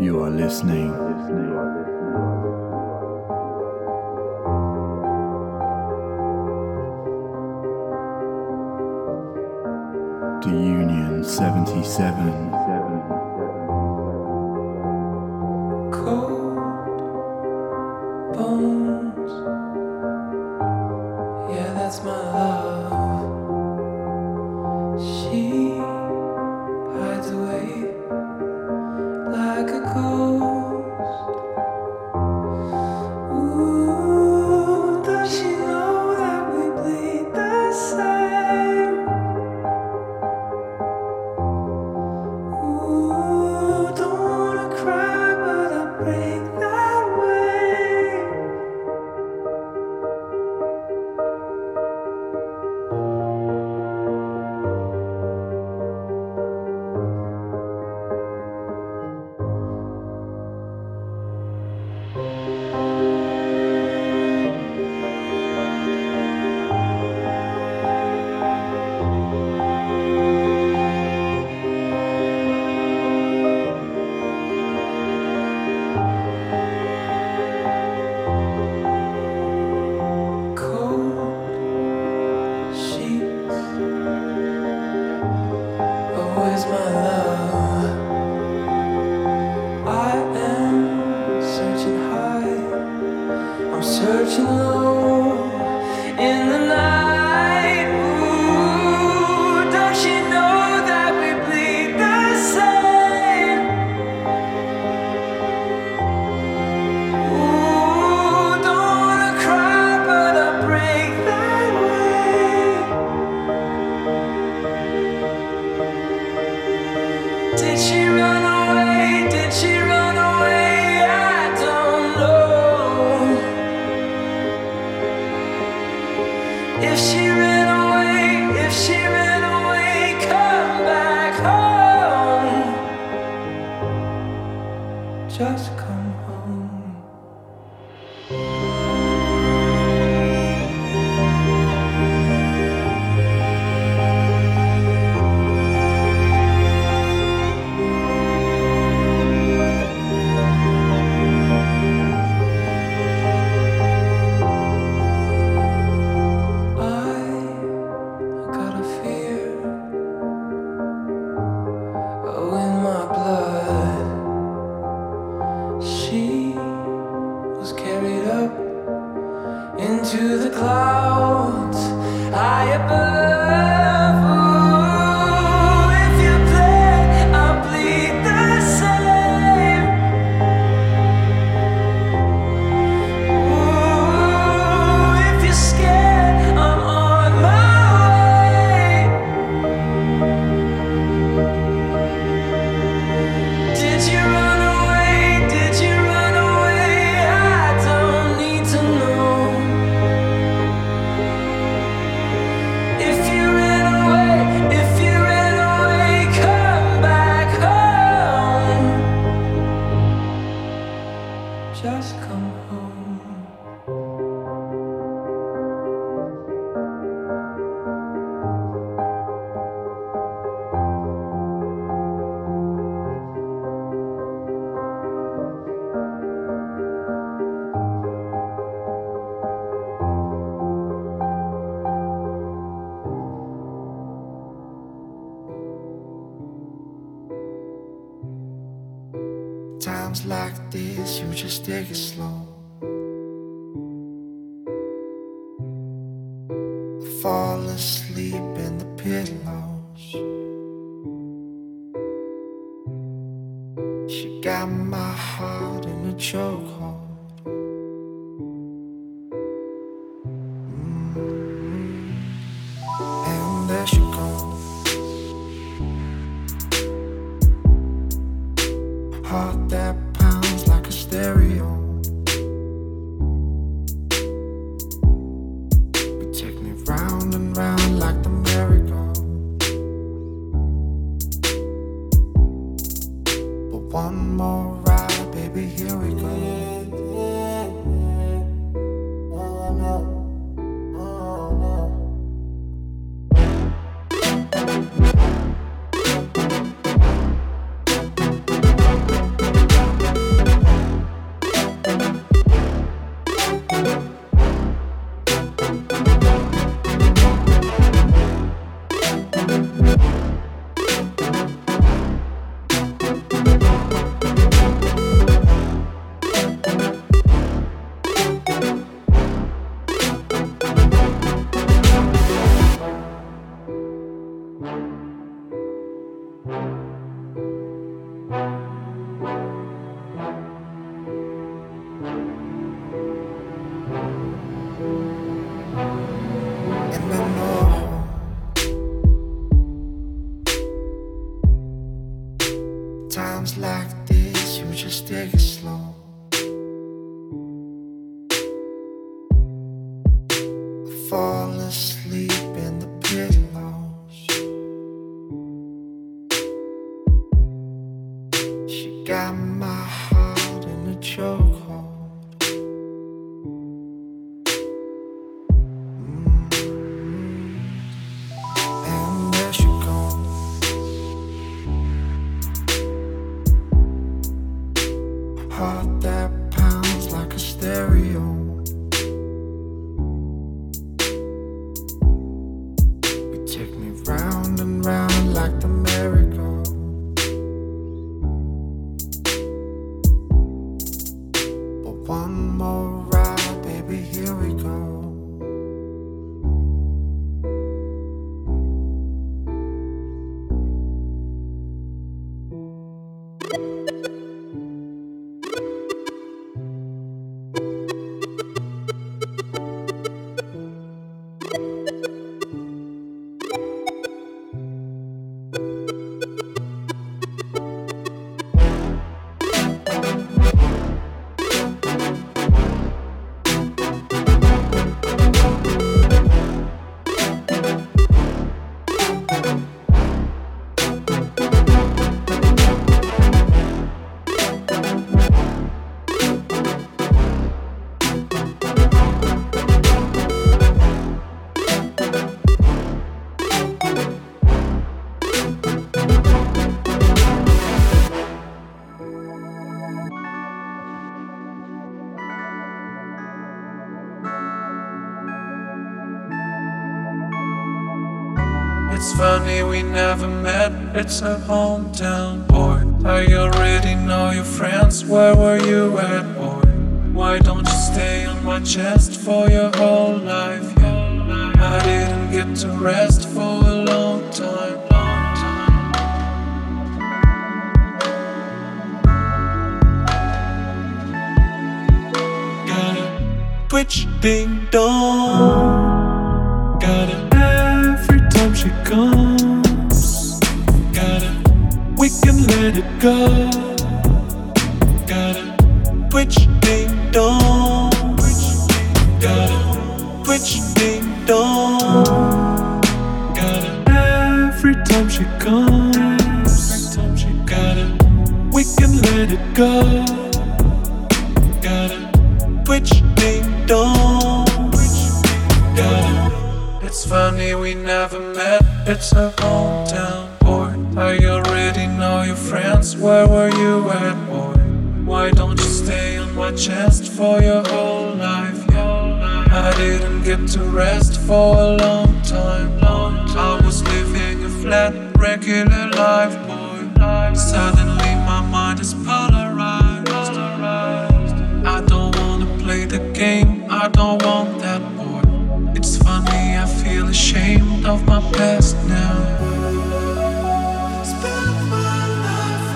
You are listening. To Union 77. Take it slow. It's a hometown boy. I already know your friends, where were you at, boy? Why don't you stay on my chest twitch ding dong. It. It's funny we never met. It's a hometown boy. I already know your friends. Where were you at, boy? Why don't you stay on my chest for your whole life? Yeah. I didn't get to rest for a long time, long time. I was living a flat, regular life, boy. Suddenly my mind is polarized. I don't want that, boy. It's funny, I feel ashamed of my past now. Spend my life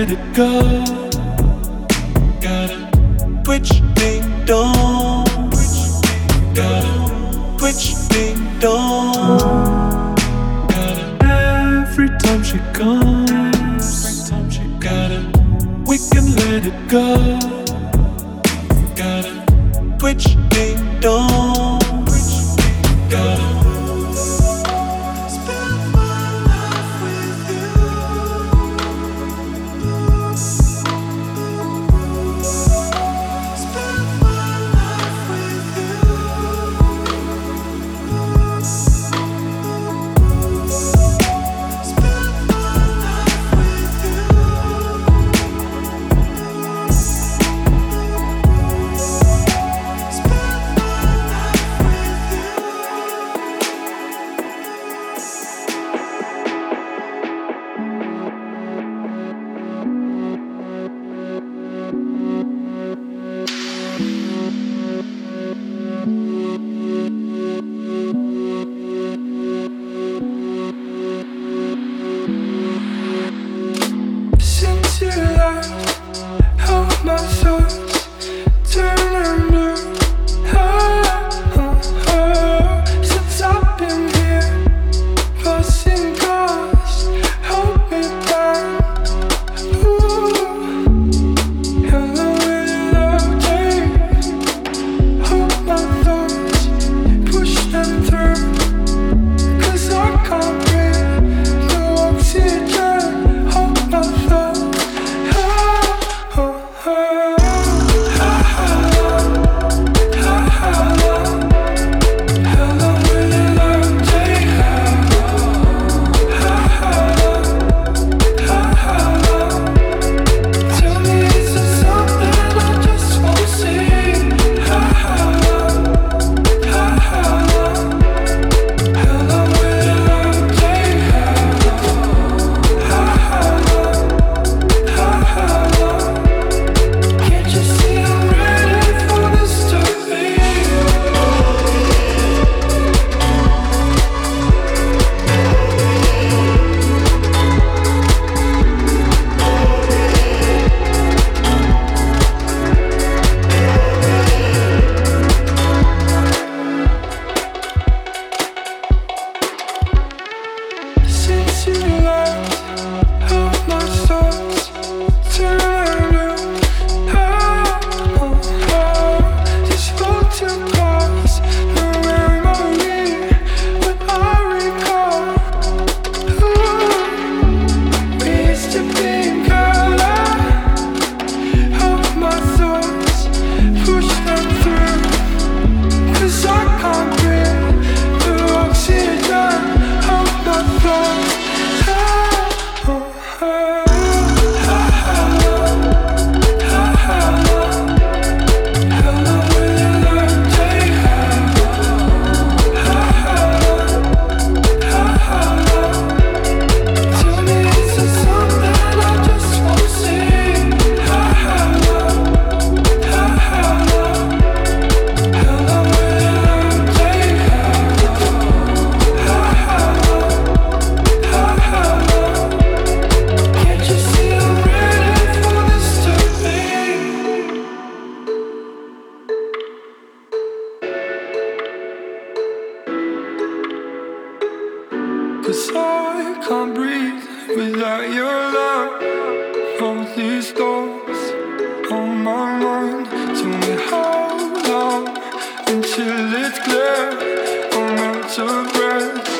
let it go. Got it, twitch ding dong. Got it, twitch ding dong. Got it every time she comes. Got it, we can let it go. until it's clear. I'm out of breath.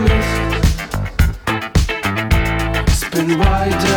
Mist. Spin wider.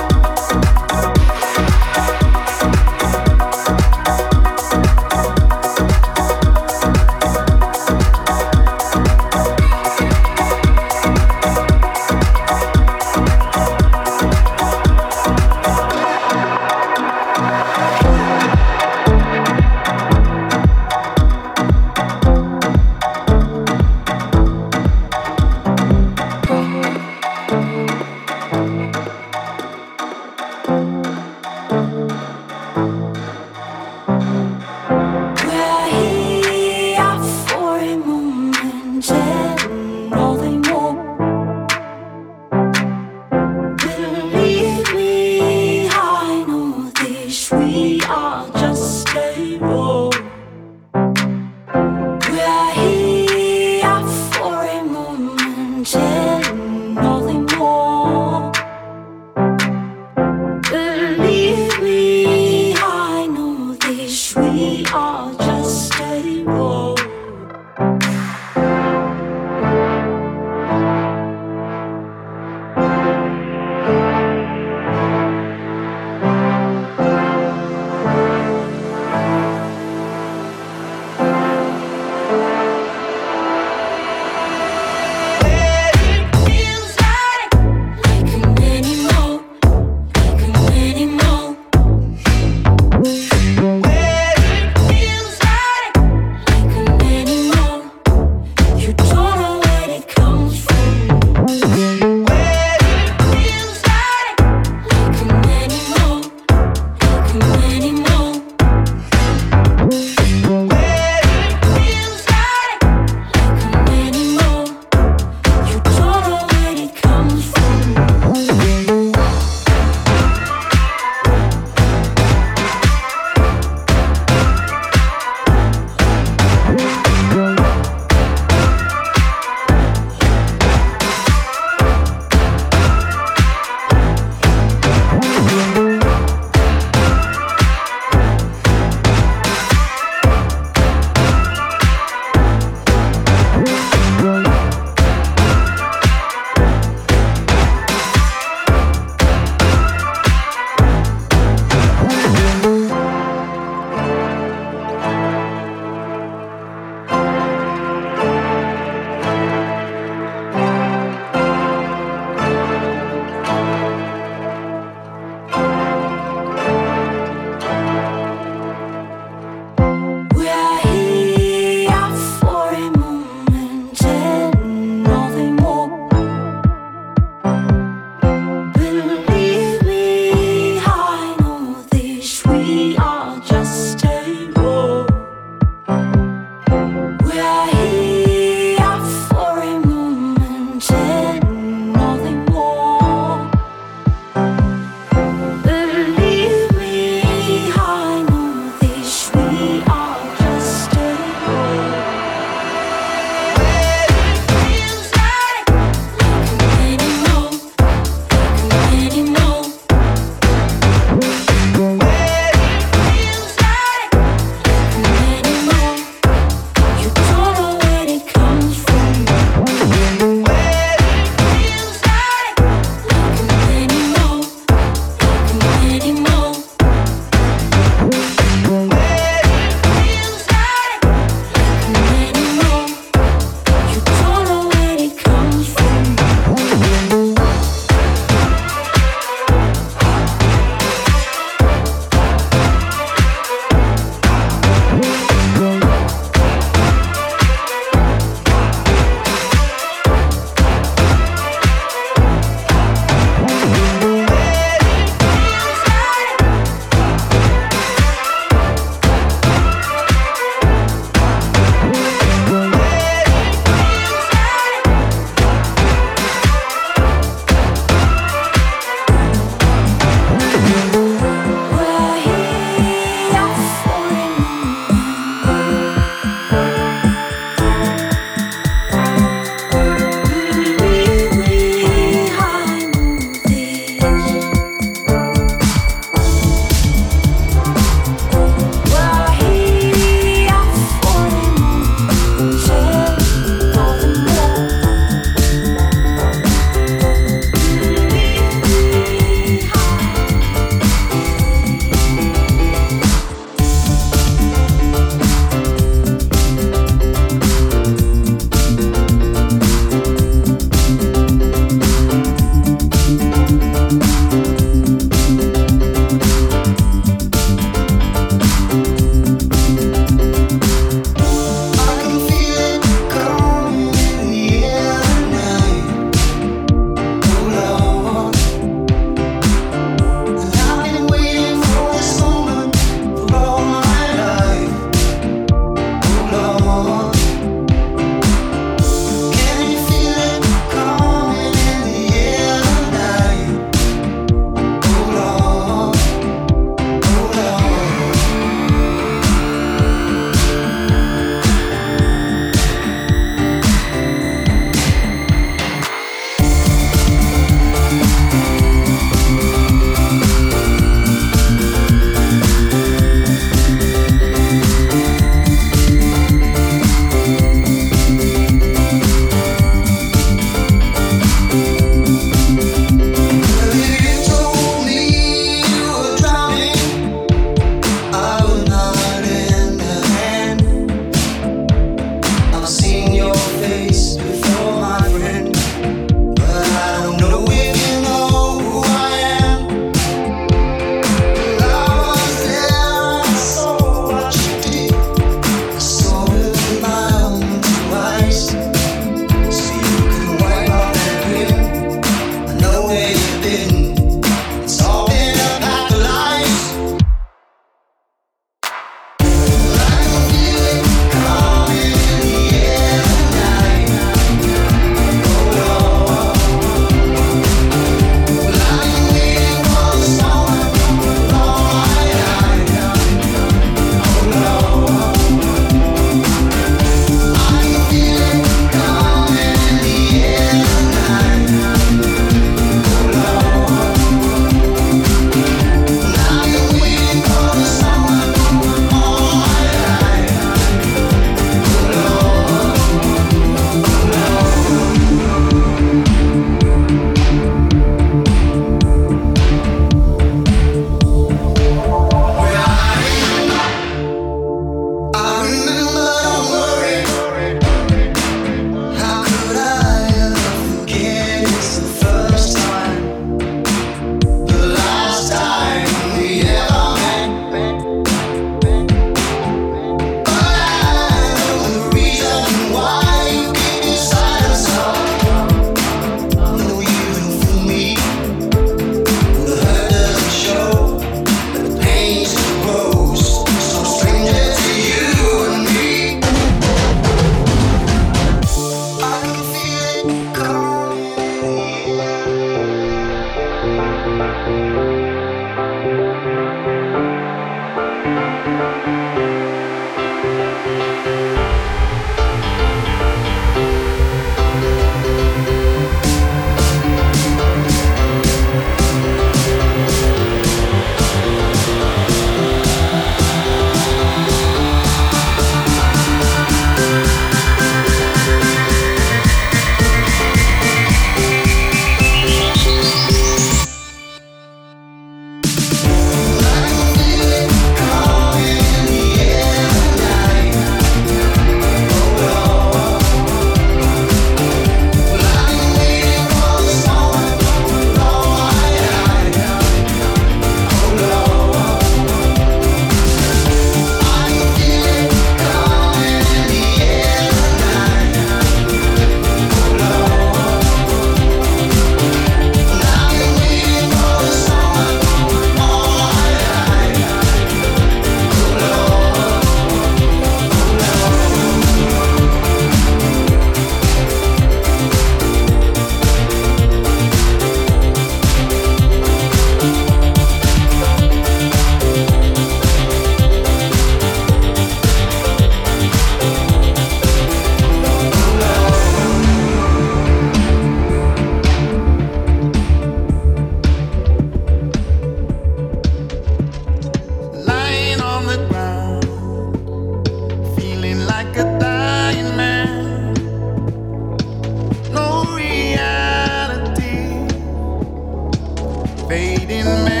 Fading memories,